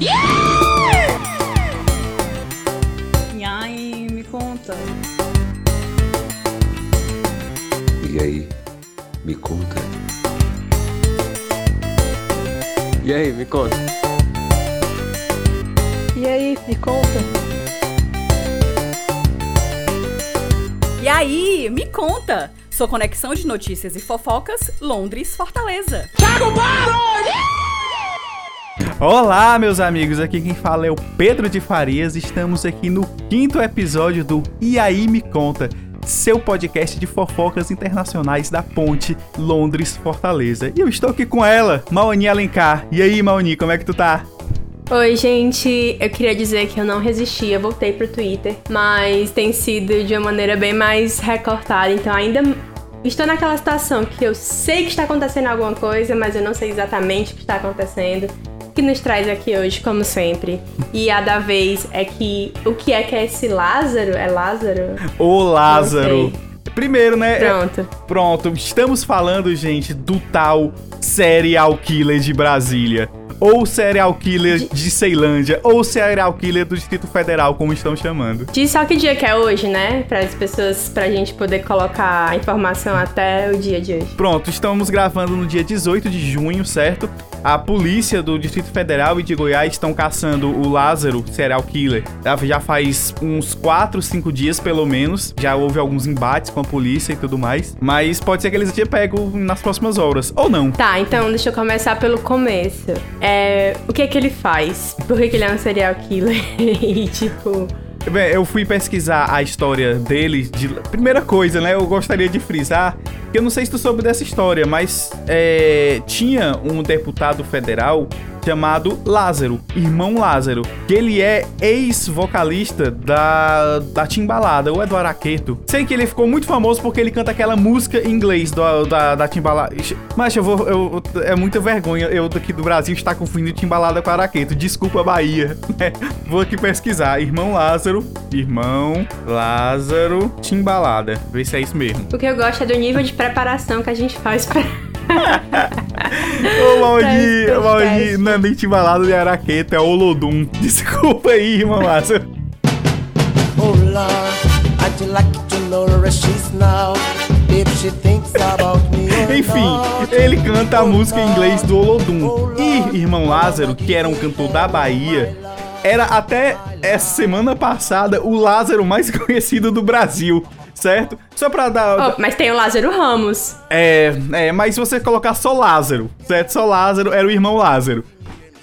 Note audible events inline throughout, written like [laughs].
E aí, me conta. E aí, me conta. E aí, me conta. E aí, me conta. E aí, me conta. Sua conexão de notícias e fofocas, Londres, Fortaleza. Olá, meus amigos, aqui quem fala é o Pedro de Farias. Estamos aqui no quinto episódio do E aí Me Conta, seu podcast de fofocas internacionais da Ponte Londres-Fortaleza. E eu estou aqui com ela, Maoni Alencar. E aí, Maoni, como é que tu tá? Oi, gente. Eu queria dizer que eu não resisti, eu voltei pro Twitter, mas tem sido de uma maneira bem mais recortada, então ainda estou naquela situação que eu sei que está acontecendo alguma coisa, mas eu não sei exatamente o que está acontecendo. O que nos traz aqui hoje, como sempre. E a da vez é que o que é que é esse Lázaro? É Lázaro? Não Lázaro. Primeiro, né? Pronto. Pronto, estamos falando, gente, do tal serial killer de Brasília. Ou serial killer de Ceilândia, ou serial killer do Distrito Federal, como estão chamando. Diz só que dia que é hoje, né? Para as pessoas, pra gente poder colocar a informação até o dia de hoje. Pronto, estamos gravando no dia 18 de junho, certo? A polícia do Distrito Federal e de Goiás estão caçando o Lázaro, serial killer. Já- faz uns 4, 5 dias, pelo menos. Já houve alguns embates com a polícia e tudo mais. Mas pode ser que eles já pegam nas próximas horas. Ou não. Tá, então deixa eu começar pelo começo. É, o que é que ele faz? Por que, que ele é um serial killer? [laughs] e tipo. Bem, eu fui pesquisar a história dele. De... Primeira coisa, né? Eu gostaria de frisar eu não sei se tu soube dessa história, mas é, tinha um deputado federal chamado Lázaro, irmão Lázaro, que ele é ex-vocalista da, da Timbalada, ou é do Araqueto. Sei que ele ficou muito famoso porque ele canta aquela música em inglês do, da, da Timbalada. Mas eu vou. Eu, é muita vergonha eu daqui do Brasil estar confundindo Timbalada com Araqueto. Desculpa, Bahia. né? [laughs] Vou aqui pesquisar. Irmão Lázaro. Irmão Lázaro Timbalada. Ver se é isso mesmo. O que eu gosto é do nível de preparação que a gente faz pra. [laughs] Ô, Maudi, Teste, Maudi, teste. não é nem de Araqueto, é Olodum. [laughs] Desculpa aí, irmão Lázaro. Oh Lord, I'd like to know where she's now? If she thinks about me or [laughs] Enfim, ele canta a música em inglês do Olodum. E Irmão Lázaro, que era um cantor da Bahia, era até essa semana passada o Lázaro mais conhecido do Brasil, certo? Só pra dar. Oh, mas tem o Lázaro Ramos. É, é, mas se você colocar só Lázaro, certo? Só Lázaro era o irmão Lázaro.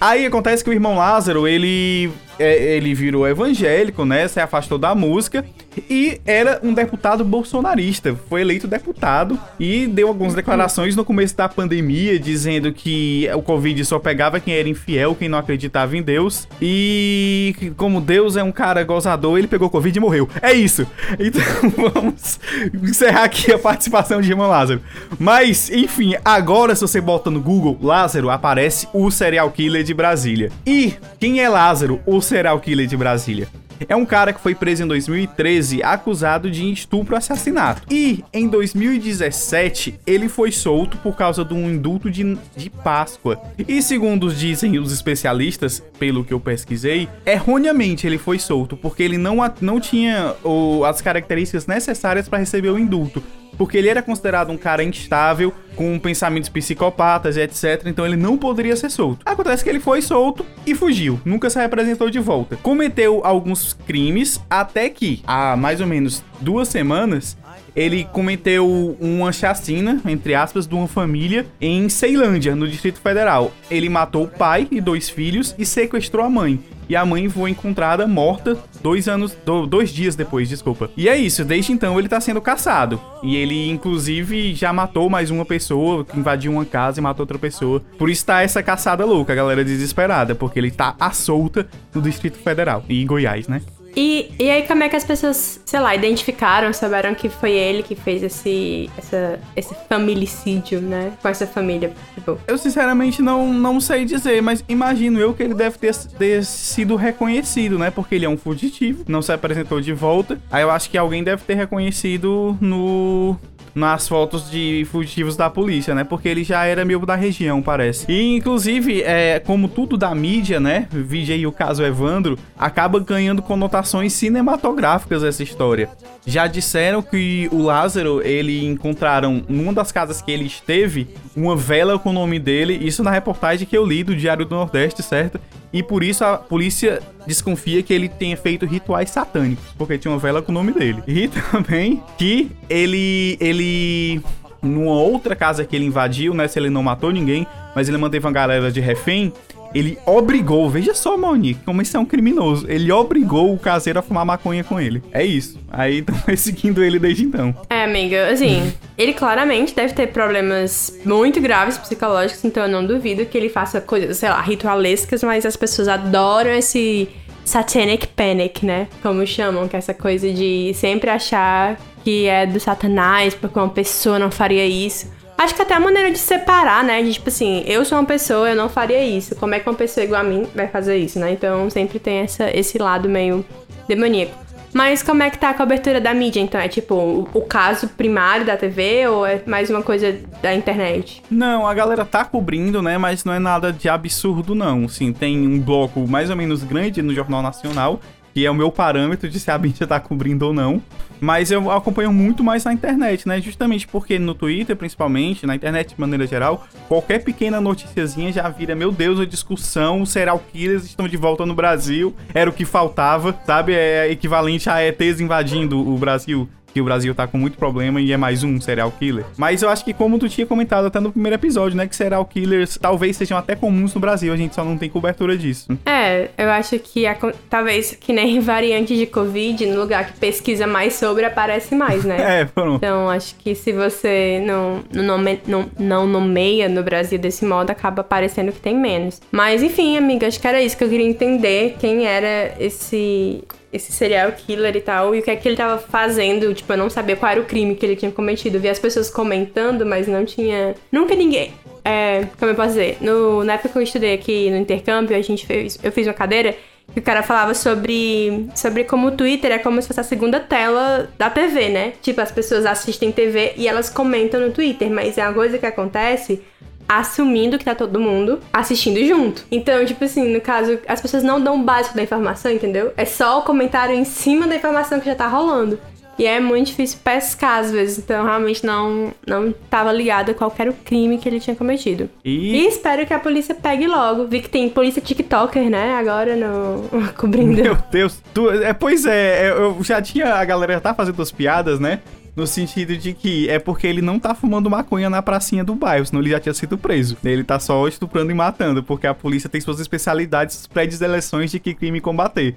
Aí acontece que o irmão Lázaro, ele, ele virou evangélico, né? Se afastou da música e era um deputado bolsonarista. Foi eleito deputado e deu algumas declarações no começo da pandemia, dizendo que o Covid só pegava quem era infiel, quem não acreditava em Deus. E como Deus é um cara gozador, ele pegou Covid e morreu. É isso. Então [laughs] vamos encerrar aqui a participação de irmão Lázaro. Mas, enfim, agora se você bota no Google Lázaro, aparece o serial killer de Brasília. E quem é Lázaro, o serial killer de Brasília? É um cara que foi preso em 2013 acusado de estupro e assassinato. E em 2017 ele foi solto por causa de um indulto de, de Páscoa. E segundo dizem os especialistas, pelo que eu pesquisei, erroneamente ele foi solto porque ele não, não tinha o- as características necessárias para receber o indulto. Porque ele era considerado um cara instável, com pensamentos psicopatas e etc. Então ele não poderia ser solto. Acontece que ele foi solto e fugiu. Nunca se representou de volta. Cometeu alguns crimes até que, há mais ou menos duas semanas, ele cometeu uma chacina, entre aspas, de uma família em Ceilândia, no Distrito Federal. Ele matou o pai e dois filhos e sequestrou a mãe. E a mãe foi encontrada morta dois anos, do- dois dias depois, desculpa. E é isso, desde então ele tá sendo caçado. E ele, inclusive, já matou mais uma pessoa, invadiu uma casa e matou outra pessoa. Por isso tá essa caçada louca, a galera desesperada, porque ele tá à solta no Distrito Federal. E em Goiás, né? E, e aí, como é que as pessoas, sei lá, identificaram, souberam que foi ele que fez esse, essa, esse familicídio, né? Com essa família, tipo. Eu sinceramente não, não sei dizer, mas imagino eu que ele deve ter, ter sido reconhecido, né? Porque ele é um fugitivo, não se apresentou de volta. Aí eu acho que alguém deve ter reconhecido no. nas fotos de fugitivos da polícia, né? Porque ele já era meio da região, parece. E, inclusive, é, como tudo da mídia, né? Vide aí o caso Evandro, acaba ganhando conotações cinematográficas essa história. Já disseram que o Lázaro, ele encontraram numa das casas que ele esteve, uma vela com o nome dele, isso na reportagem que eu li do Diário do Nordeste, certo? E por isso a polícia desconfia que ele tenha feito rituais satânicos, porque tinha uma vela com o nome dele. E também que ele ele numa outra casa que ele invadiu, né, se ele não matou ninguém, mas ele manteve uma galera de refém, ele obrigou, veja só, Monique, como isso é um criminoso. Ele obrigou o caseiro a fumar maconha com ele. É isso. Aí [laughs] estão perseguindo ele desde então. É, amiga, assim, ele claramente deve ter problemas muito graves psicológicos, então eu não duvido que ele faça coisas, sei lá, ritualescas, mas as pessoas adoram esse satanic panic, né? Como chamam, que é essa coisa de sempre achar que é do satanás, porque uma pessoa não faria isso. Acho que até a maneira de separar, né? De tipo assim, eu sou uma pessoa, eu não faria isso. Como é que uma pessoa igual a mim vai fazer isso, né? Então sempre tem essa, esse lado meio demoníaco. Mas como é que tá a cobertura da mídia, então? É tipo o, o caso primário da TV ou é mais uma coisa da internet? Não, a galera tá cobrindo, né? Mas não é nada de absurdo, não. Sim, tem um bloco mais ou menos grande no Jornal Nacional, que é o meu parâmetro de se a mídia tá cobrindo ou não. Mas eu acompanho muito mais na internet, né? Justamente porque no Twitter, principalmente, na internet de maneira geral, qualquer pequena noticiazinha já vira, meu Deus, a discussão, serial killers estão de volta no Brasil, era o que faltava, sabe? É equivalente a ETs invadindo o Brasil que o Brasil tá com muito problema e é mais um serial killer. Mas eu acho que como tu tinha comentado até no primeiro episódio, né, que serial killers talvez sejam até comuns no Brasil, a gente só não tem cobertura disso. É, eu acho que a- talvez que nem [laughs] variante de Covid, no lugar que pesquisa mais sobre, aparece mais, né? [laughs] É, pronto. Então, acho que se você não, não, nome- não, não nomeia no Brasil desse modo, acaba parecendo que tem menos. Mas, enfim, amiga, acho que era isso que eu queria entender. Quem era esse, esse serial killer e tal, e o que é que ele tava fazendo. Tipo, eu não sabia qual era o crime que ele tinha cometido. Eu vi as pessoas comentando, mas não tinha... Nunca ninguém... É, como eu posso dizer? No, na época que eu estudei aqui no intercâmbio, a gente fez... Eu fiz uma cadeira que o cara falava sobre, sobre como o Twitter é como se fosse a segunda tela da TV, né? Tipo, as pessoas assistem TV e elas comentam no Twitter, mas é uma coisa que acontece assumindo que tá todo mundo assistindo junto. Então, tipo assim, no caso, as pessoas não dão o básico da informação, entendeu? É só o comentário em cima da informação que já tá rolando. E é muito difícil pescar às vezes, então realmente não, não tava ligado a qual era o crime que ele tinha cometido. E E espero que a polícia pegue logo. Vi que tem polícia TikToker, né? Agora no. [laughs] cobrindo. Meu Deus, tu, é, pois é, eu já tinha. A galera já tá fazendo as piadas, né? No sentido de que é porque ele não tá fumando maconha na pracinha do bairro, senão ele já tinha sido preso. Ele tá só estuprando e matando, porque a polícia tem suas especialidades, predileções de que crime combater.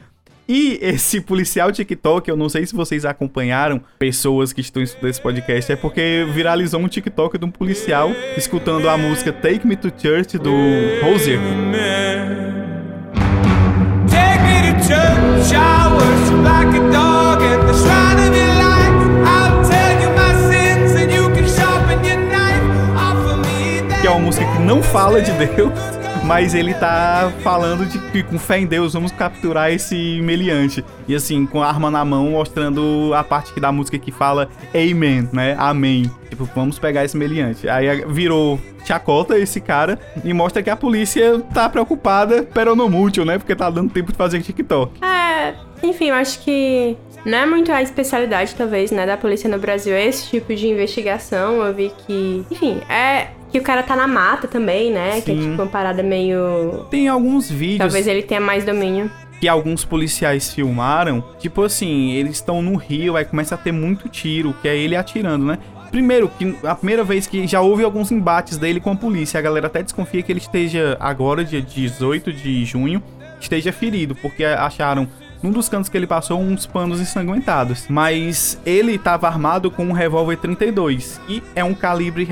E esse policial TikTok, eu não sei se vocês acompanharam, pessoas que estão escutando esse podcast, é porque viralizou um TikTok de um policial escutando a música Take Me to Church do Rosier. Take me to church, I worship like a dog música que não fala de Deus, mas ele tá falando de que com fé em Deus vamos capturar esse meliante. E assim, com a arma na mão, mostrando a parte que da música que fala Amen, né? Amém. Tipo, vamos pegar esse meliante. Aí virou chacota esse cara e mostra que a polícia tá preocupada, pero não mútil, né? Porque tá dando tempo de fazer TikTok. É, enfim, eu acho que não é muito a especialidade, talvez, né, da polícia no Brasil, esse tipo de investigação. Eu vi que, enfim, é que o cara tá na mata também, né? Que é Sim. tipo uma parada meio. Tem alguns vídeos Talvez ele tenha mais domínio. que alguns policiais filmaram, tipo assim, eles estão no rio, aí começa a ter muito tiro, que é ele atirando, né? Primeiro, que a primeira vez que já houve alguns embates dele com a polícia, a galera até desconfia que ele esteja agora, dia 18 de junho, esteja ferido, porque acharam num dos cantos que ele passou uns panos ensanguentados. Mas ele estava armado com um revólver 32, e é um calibre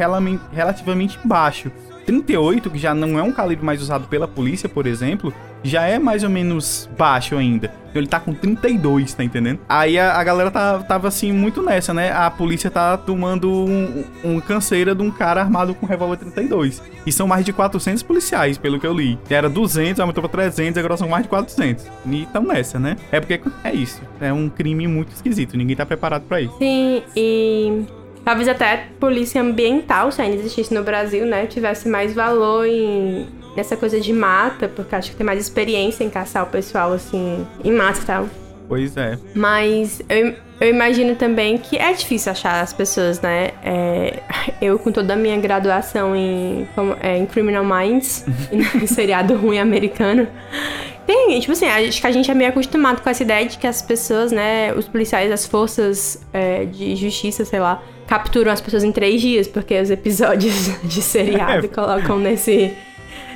relativamente baixo. 38, que já não é um calibre mais usado pela polícia, por exemplo, já é mais ou menos baixo ainda. Então ele tá com 32, tá entendendo? Aí a, a galera tá, tava assim muito nessa, né? A polícia tá tomando um, um canseira de um cara armado com revólver 32. E são mais de 400 policiais, pelo que eu li. Era 200, aumentou pra 300, agora são mais de 400. E tão nessa, né? É porque é isso. É um crime muito esquisito, ninguém tá preparado pra isso. Sim, e talvez até polícia ambiental, se ainda existisse no Brasil, né, tivesse mais valor em nessa coisa de mata, porque acho que tem mais experiência em caçar o pessoal assim em mata e tal. Pois é. Mas eu, eu imagino também que é difícil achar as pessoas, né? É, eu, com toda a minha graduação em, é, em Criminal Minds, [laughs] em seriado ruim americano, tem, tipo assim, acho que a gente é meio acostumado com essa ideia de que as pessoas, né, os policiais, as forças é, de justiça, sei lá, capturam as pessoas em três dias, porque os episódios [laughs] de seriado É. colocam nesse,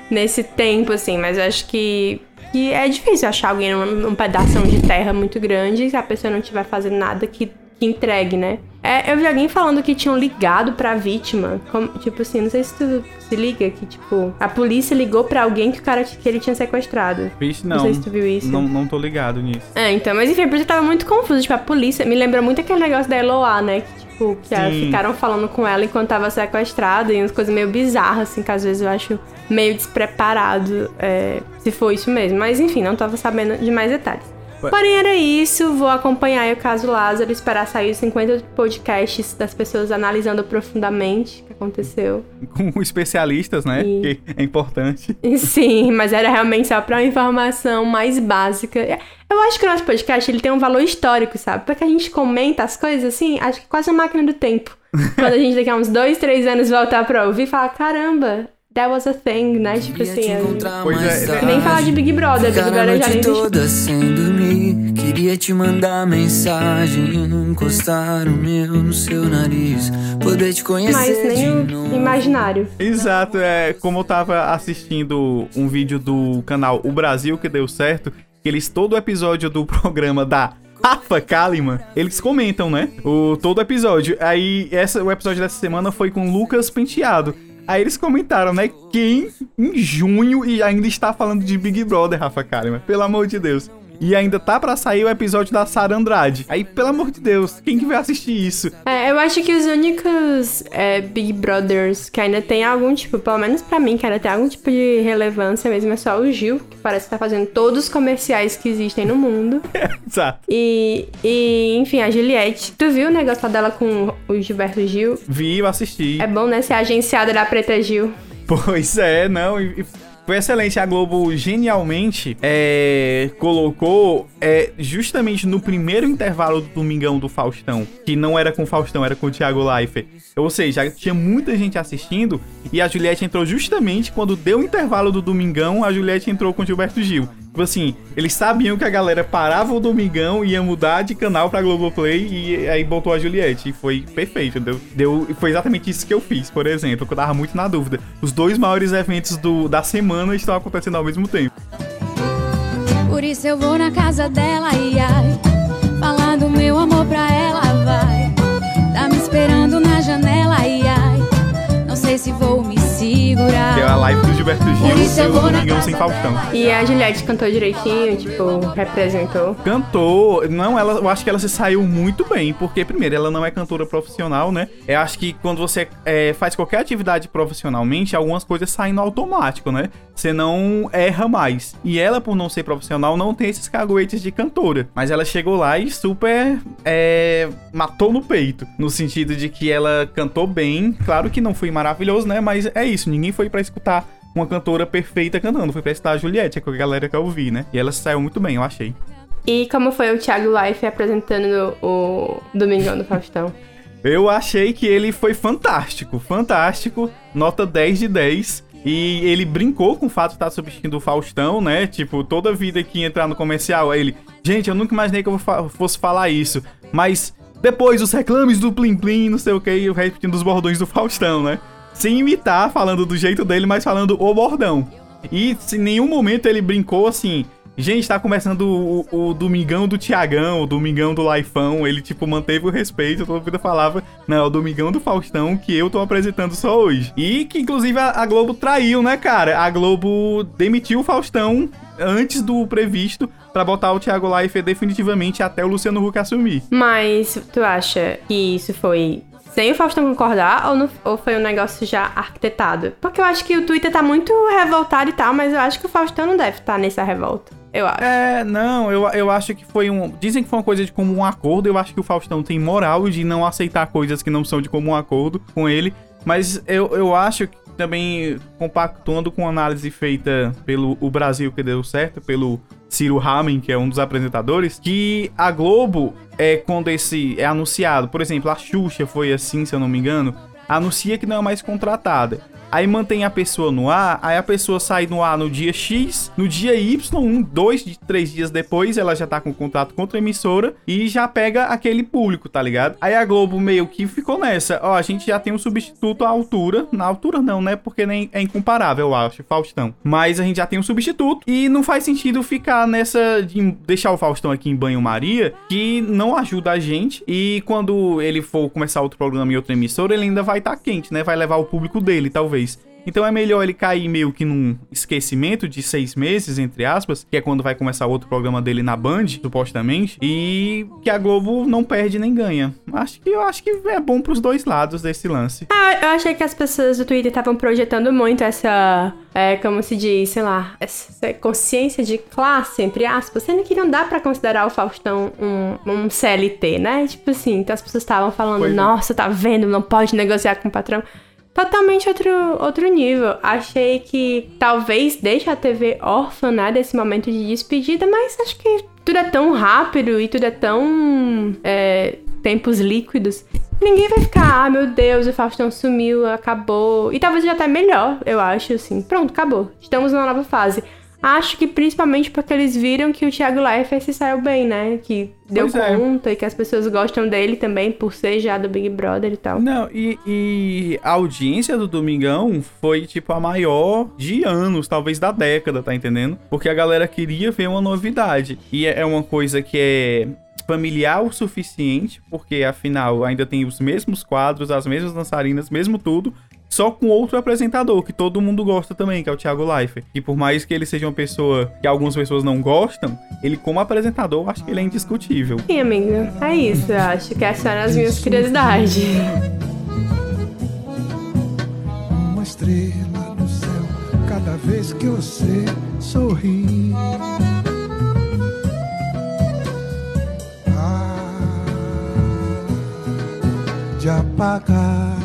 nesse tempo, assim, mas eu acho que, que é difícil achar alguém num, num pedaço de terra muito grande se a pessoa não estiver fazendo nada que, que entregue, né? É, eu vi alguém falando que tinham ligado pra vítima, como- tipo assim, não sei se tu se liga, que tipo, a polícia ligou pra alguém que o cara que ele tinha sequestrado. Vixe, Não não. sei se tu viu isso. Não, não tô ligado nisso. É, então, mas enfim, por isso eu tava muito confuso. Tipo, a polícia me lembra muito aquele negócio da Eloá, né? Que, tipo, que ficaram falando com ela enquanto tava sequestrada e umas coisas meio bizarras, assim, que às vezes eu acho meio despreparado é, se for isso mesmo. Mas enfim, não tava sabendo de mais detalhes. Porém, era isso. Vou acompanhar aí o caso Lázaro, esperar sair os 50 podcasts das pessoas analisando profundamente o que aconteceu. Com especialistas, né? E- Que é importante. Sim, mas era realmente só pra uma informação mais básica. Eu acho que o nosso podcast ele tem um valor histórico, sabe? Porque a gente comenta as coisas assim, acho que quase a máquina do tempo. [laughs] Quando a gente daqui a uns dois, três anos voltar pra ouvir e falar, caramba, that was a thing, né? Tipo assim, é- Pois é, nem falar de Big Brother, Big Brother já nem existe. Queria te mandar mensagem Encostar o meu no seu nariz Poder te conhecer Mas nem de o novo imaginário. Exato, é como eu tava assistindo um vídeo do canal O Brasil que deu certo, que eles todo episódio do programa da Rafa Kalimann, eles comentam, né? O todo episódio. Aí essa o episódio dessa semana foi com Lucas Penteado. Aí eles comentaram, né? Quem em junho e ainda está falando de Big Brother, Rafa Kalimann, pelo amor de Deus. E ainda tá pra sair o episódio da Sara Andrade. Aí, pelo amor de Deus, quem que vai assistir isso? É, eu acho que os únicos é, Big Brothers que ainda tem algum tipo, pelo menos pra mim, que ainda tem algum tipo de relevância mesmo, é só o Gil, que parece que tá fazendo todos os comerciais que existem no mundo. [laughs] Exato. E, e, enfim, a Juliette. Tu viu o negócio dela com o Gilberto Gil? Vi, eu assisti. É bom, né? Ser agenciada da Preta Gil. Pois é, não. E foi excelente. A Globo genialmente é, colocou é, justamente no primeiro intervalo do Domingão do Faustão, que não era com o Faustão, era com o Thiago Leifert. Ou seja, tinha muita gente assistindo e a Juliette entrou justamente quando deu o intervalo do Domingão, a Juliette entrou com o Gilberto Gil. Tipo assim, eles sabiam que a galera parava o Domingão e ia mudar de canal pra Globoplay e aí botou a Juliette. E foi perfeito, deu, deu, foi exatamente isso que eu fiz, por exemplo, que eu tava muito na dúvida. Os dois maiores eventos do, da semana estão acontecendo ao mesmo tempo. Por isso eu vou na casa dela e ai, falar do meu amor pra ela, vai. Tá me esperando na janela e ai, não sei se vou me segurar. Que é a live do Gilberto Gil e o Domingão sem Faustão. E a Juliette cantou direitinho, tipo, representou. Cantou, não, ela, eu acho que ela se saiu muito bem, porque primeiro ela não é cantora profissional, né? Eu acho que quando você é, faz qualquer atividade profissionalmente, algumas coisas saem no automático, né? Você não erra mais. E ela, por não ser profissional, não tem esses caguetes de cantora. Mas ela chegou lá e super é, matou no peito, no sentido de que ela cantou bem. Claro que não foi maravilhoso, né? Mas é isso, ninguém foi pra escutar uma cantora perfeita cantando, foi pra escutar a Juliette, é que a galera quer ouvir, né? E ela saiu muito bem, eu achei. E como foi o Thiago Life apresentando o Domingão do Faustão? [laughs] Eu achei que ele foi fantástico, fantástico, nota 10 de 10. E ele brincou com o fato de estar substituindo o Faustão, né? Tipo, toda vida que entrar no comercial, aí ele, gente, eu nunca imaginei que eu fosse falar isso, mas depois os reclames do Plim Plim, não sei o que, e eu repetindo os bordões do Faustão, né? Sem imitar, falando do jeito dele, mas falando o bordão. E em nenhum momento ele brincou assim. Gente, tá começando o, o Domingão do Tiagão, o Domingão do Laifão. Ele, tipo, manteve o respeito. Toda vida falava, não, é o Domingão do Faustão que eu tô apresentando só hoje. E que, inclusive, a, a Globo traiu, né, cara? A Globo demitiu o Faustão antes do previsto pra botar o Thiago Leifert definitivamente até o Luciano Huck assumir. Mas tu acha que isso foi sem o Faustão concordar ou, ou foi um negócio já arquitetado? Porque eu acho que o Twitter tá muito revoltado e tal, mas eu acho que o Faustão não deve estar nessa revolta. eu acho. É, não, eu, eu acho que foi um. Dizem que foi uma coisa de comum acordo. Eu acho que o Faustão tem moral de não aceitar coisas que não são de comum acordo com ele. Mas eu, eu acho que também, compactuando com a análise feita pelo o Brasil que deu certo, pelo Ciro Ramen, que é um dos apresentadores, que a Globo, é quando esse é anunciado, por exemplo, a Xuxa foi assim, se eu não me engano, anuncia que não é mais contratada. Aí mantém a pessoa no ar, aí a pessoa sai no ar no dia X, no dia Y, um, dois, três dias depois, ela já tá com contato com outra emissora e já pega aquele público, tá ligado? Aí a Globo meio que ficou nessa, ó, a gente já tem um substituto à altura, na altura não, né? Porque nem é incomparável, eu acho, Faustão. Mas a gente já tem um substituto e não faz sentido ficar nessa de deixar o Faustão aqui em banho-maria, que não ajuda a gente e quando ele for começar outro programa em outra emissora, ele ainda vai estar tá quente, né? Vai levar o público dele, talvez. Então é melhor ele cair meio que num esquecimento de seis meses, entre aspas, que é quando vai começar outro programa dele na Band, supostamente, e que a Globo não perde nem ganha. Acho que eu acho que é bom pros dois lados desse lance. Ah, eu achei que as pessoas do Twitter estavam projetando muito essa. É, como se diz, sei lá, essa consciência de classe, entre aspas, sendo que não dá pra considerar o Faustão um, um CLT, né? Tipo assim, então as pessoas estavam falando, Pois é. nossa, tá vendo, não pode negociar com o patrão. Totalmente outro, outro nível. Achei que talvez deixe a TV órfã, né, desse momento de despedida, mas acho que tudo é tão rápido e tudo é tão. é, tempos líquidos. Ninguém vai ficar, ah, meu Deus, o Faustão sumiu, acabou. E talvez já tá melhor, eu acho, assim. Pronto, acabou. Estamos numa nova fase. Acho que principalmente porque eles viram que o Thiago Leifert se saiu bem, né? Que deu Pois é. conta e que as pessoas gostam dele também, por ser já do Big Brother e tal. Não, e, e a audiência do Domingão foi, tipo, a maior de anos, talvez da década, tá entendendo? Porque a galera queria ver uma novidade. E é é uma coisa que é familiar o suficiente, porque afinal ainda tem os mesmos quadros, as mesmas dançarinas, mesmo tudo, só com outro apresentador que todo mundo gosta também, que é o Thiago Leifert. E por mais que ele seja uma pessoa que algumas pessoas não gostam, ele como apresentador, acho que ele é indiscutível. Sim, amiga. É isso, eu acho que essas eram as minhas curiosidades. uma estrela no céu cada vez que você sorri. Ah, de apagar.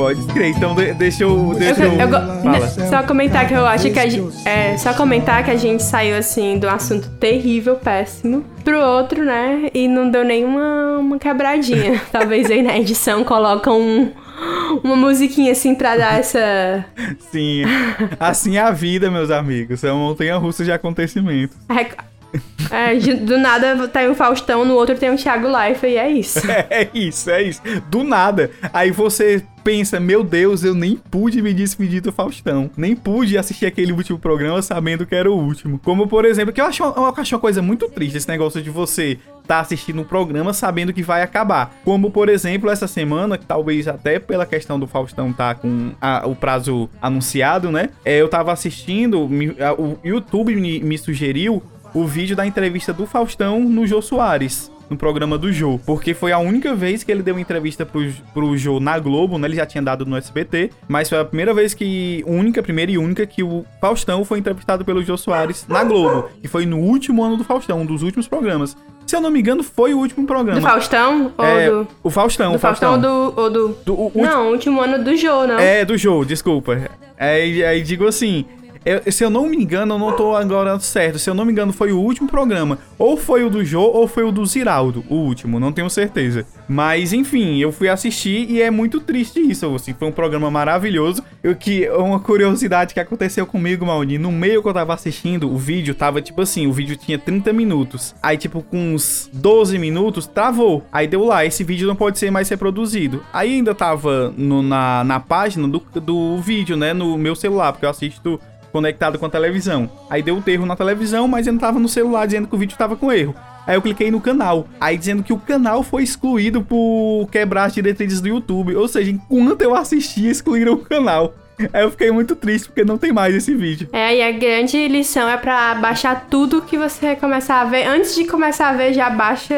Pode crer, então de- deixa eu. Eu, Deixa eu. eu go- Fala. só comentar que eu acho que a gente, é, só comentar que a gente saiu assim de um assunto terrível, péssimo, pro outro, né? E não deu nenhuma uma quebradinha. [laughs] Talvez aí na edição colocam um, uma musiquinha assim pra dar essa Sim. Assim é a vida, meus amigos. É uma montanha russa de acontecimentos. [laughs] é, do nada tem um Faustão, no outro tem um Thiago Leifert e é isso. [laughs] É isso, é isso. Do nada. Aí você pensa, meu Deus, eu nem pude me despedir do Faustão. Nem pude assistir aquele último programa sabendo que era o último. Como, por exemplo, que eu acho, eu acho uma coisa muito triste esse negócio de você tá assistindo um programa sabendo que vai acabar. Como, por exemplo, essa semana, que talvez até pela questão do Faustão tá com a- o prazo anunciado, né? É, eu tava assistindo, me- a- o YouTube me, me sugeriu o vídeo da entrevista do Faustão no Jô Soares. No programa do Jô. Porque foi a única vez que ele deu entrevista pro, pro Jô na Globo, né? Ele já tinha dado no SBT. Mas foi a primeira vez que. Única, primeira e única, que o Faustão foi entrevistado pelo Jô Soares na Globo. Que foi no último ano do Faustão, um dos últimos programas. Se eu não me engano, foi o último programa. Do Faustão ou É, do. O Faustão, Do o Faustão Faustão. ou do. Ou do... Do- o último- Não, o último ano do Jô, não. É, do Jô, desculpa. Aí, aí digo assim. Eu- se eu não me engano, eu não tô agora certo. Se eu não me engano, foi o último programa. Ou foi o do Jô, ou foi o do Ziraldo, o último, não tenho certeza. Mas, enfim, eu fui assistir e é muito triste isso. Assim, foi um programa maravilhoso. Eu que uma curiosidade que aconteceu comigo, Mauni, no meio que eu tava assistindo, o vídeo tava tipo assim, o vídeo tinha 30 minutos. Aí, tipo, com uns 12 minutos, travou. Aí deu lá, esse vídeo não pode ser mais reproduzido. Aí ainda tava no- na, na página do, do vídeo, né, no meu celular, porque eu assisto conectado com a televisão. Aí deu um erro na televisão, mas ainda tava no celular dizendo que o vídeo tava com erro. Aí eu cliquei no canal, aí dizendo que o canal foi excluído por quebrar as diretrizes do YouTube. Ou seja, enquanto eu assistia, excluíram o canal. Aí eu fiquei muito triste porque não tem mais esse vídeo. É, e a grande lição é pra baixar tudo que você começar a ver. Antes de começar a ver, já baixa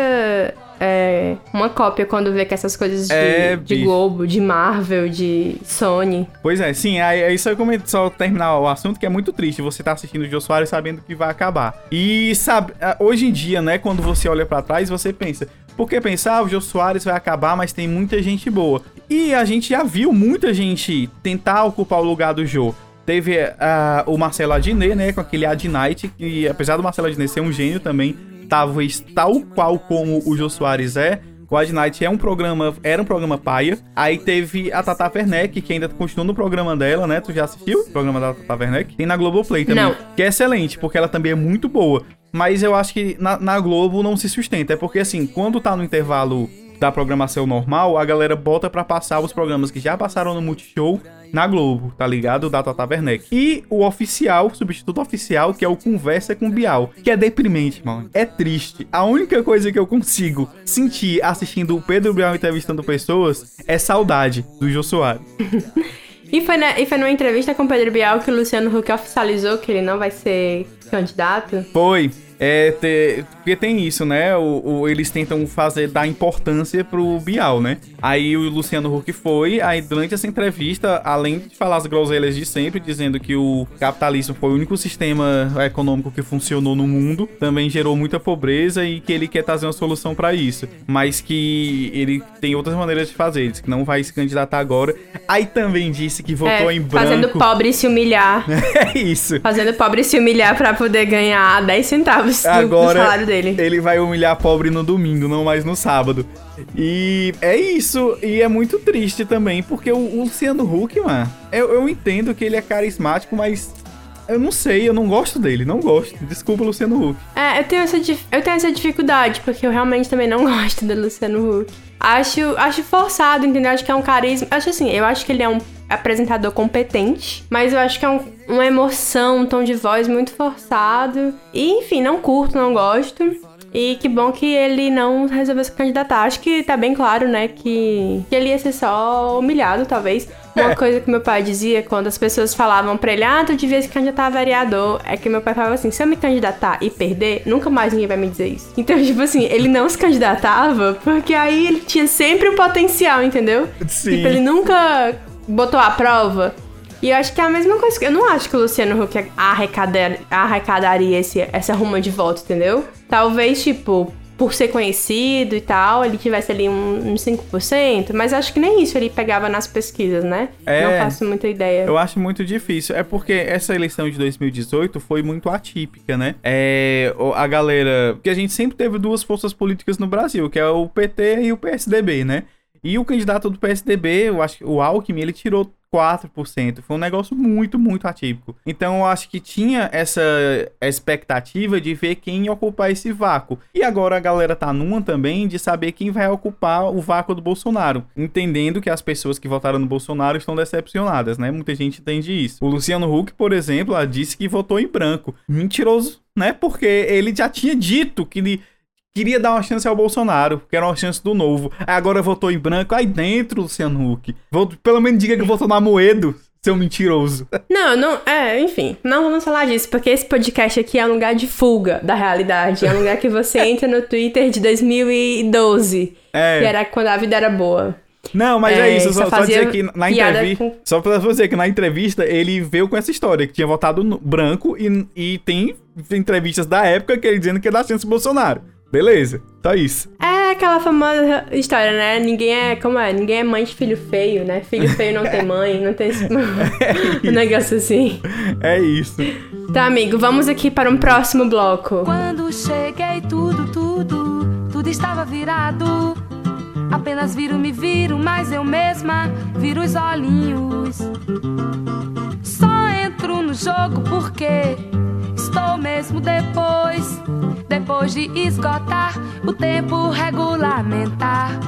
é, uma cópia quando vê que essas coisas de, É, de. Globo, de Marvel, de Sony. Pois é, sim, aí, aí só, eu comento, só terminar o assunto que é muito triste. Você tá assistindo o Jô Soares sabendo que vai acabar. E sabe, hoje em dia, né, quando você olha pra trás, você pensa, por que pensar, ah, o Jô Soares vai acabar, mas tem muita gente boa. E a gente já viu muita gente tentar ocupar o lugar do Jô. Teve ah, o Marcelo Adnet, né, com aquele Ad Night, que apesar do Marcelo Adnet ser um gênio também, talvez tal qual como o Jô Soares é, o Ad Night é um programa, era um programa paia. Aí teve a Tata Werneck, que ainda continua no programa dela, né? Tu já assistiu o programa da Tata Werneck? Tem na Globoplay também. Não. Que é excelente, porque ela também é muito boa. Mas eu acho que na, na Globo não se sustenta. É porque, assim, quando tá no intervalo da programação normal, a galera bota pra passar os programas que já passaram no Multishow na Globo, tá ligado? Da Tata Werneck. E o oficial, o substituto oficial, que é o Conversa com Bial, que é deprimente, mano. É triste. A única coisa que eu consigo sentir assistindo o Pedro Bial entrevistando pessoas é saudade do Jô Soares. [laughs] E foi, na, e foi numa entrevista com o Pedro Bial que o Luciano Huck oficializou que ele não vai ser candidato. Foi. É, te- porque tem isso, né? O, o- eles tentam fazer, dar importância pro Bial, né? Aí o Luciano Huck foi, aí durante essa entrevista, além de falar as groselhas de sempre, dizendo que o capitalismo foi o único sistema econômico que funcionou no mundo, também gerou muita pobreza e que ele quer trazer uma solução pra isso. Mas que ele tem outras maneiras de fazer, disse que não vai se candidatar agora. Aí também disse que votou É, em fazendo branco. pobre se humilhar. [laughs] É isso. fazendo pobre se humilhar pra poder ganhar 10 centavos do, do Agora salário dele. ele vai humilhar pobre no domingo, não mais no sábado. E é isso, e é muito triste também, porque o, o Luciano Huck, mano, eu, eu entendo que ele é carismático, mas eu não sei, eu não gosto dele, não gosto. Desculpa, Luciano Huck. É, eu tenho, essa, eu tenho essa dificuldade, porque eu realmente também não [laughs] gosto do Luciano Huck. Acho, acho forçado, entendeu? Acho que é um carisma. Acho assim, eu acho que ele é um apresentador competente, mas eu acho que é um- uma emoção, um tom de voz muito forçado. E, enfim, não curto, não gosto. E que bom que ele não resolveu se candidatar. Acho que tá bem claro, né, que, que ele ia ser só humilhado, talvez. Uma É. coisa que meu pai dizia quando as pessoas falavam pra ele, ah, tu devia se candidatar a vereador, é que meu pai falava assim, se eu me candidatar e perder, nunca mais ninguém vai me dizer isso. Então, [laughs] tipo assim, ele não se candidatava porque aí ele tinha sempre um potencial, entendeu? Sim. Tipo, ele nunca botou à prova. E eu acho que é a mesma coisa. que- Eu não acho que o Luciano Huck arrecadar, arrecadaria esse, essa ruma de voto, entendeu? Talvez, tipo, por ser conhecido e tal, ele tivesse ali um, uns 5%, mas acho que nem isso ele pegava nas pesquisas, né? É. Não faço muita ideia. Eu acho muito difícil. É porque essa eleição de 2018 foi muito atípica, né? É, a galera. Porque a gente sempre teve duas forças políticas no Brasil, que é o PT e o PSDB, né? E o candidato do PSDB, eu acho que o Alckmin, ele tirou 4%. Foi um negócio muito, muito atípico. Então eu acho que tinha essa expectativa de ver quem ocupar esse vácuo. E agora a galera tá numa também de saber quem vai ocupar o vácuo do Bolsonaro. Entendendo que as pessoas que votaram no Bolsonaro estão decepcionadas, né? Muita gente entende isso. O Luciano Huck, por exemplo, disse que votou em branco. Mentiroso, né? Porque ele já tinha dito que queria dar uma chance ao Bolsonaro, que era uma chance do novo. Agora votou em branco, aí dentro, Luciano Huck. Vou- pelo menos diga que votou na Moedo, seu mentiroso. Não, não, é, enfim, não vamos falar disso, porque esse podcast aqui é um lugar de fuga da realidade. É um lugar que você [laughs] entra no Twitter de 2012, É. que era quando a vida era boa. Não, mas é, É, isso, só só, só dizer que na entrevista. com- Só pra dizer que na entrevista ele veio com essa história, que tinha votado no branco e, e tem entrevistas da época que ele dizendo que ia dar chance pro Bolsonaro. Beleza, só isso. É aquela famosa história, né? Ninguém é, como é? Ninguém é mãe de filho feio, né? Filho feio não tem mãe, não tem esse... [laughs] [laughs] um negócio assim. É isso. Tá, amigo, vamos aqui para um próximo bloco. Quando cheguei, tudo, tudo, tudo estava virado. Apenas viro, me viro, mas eu mesma viro os olhinhos. Só entro no jogo porque estou mesmo depois. Depois de esgotar o tempo regulamentar.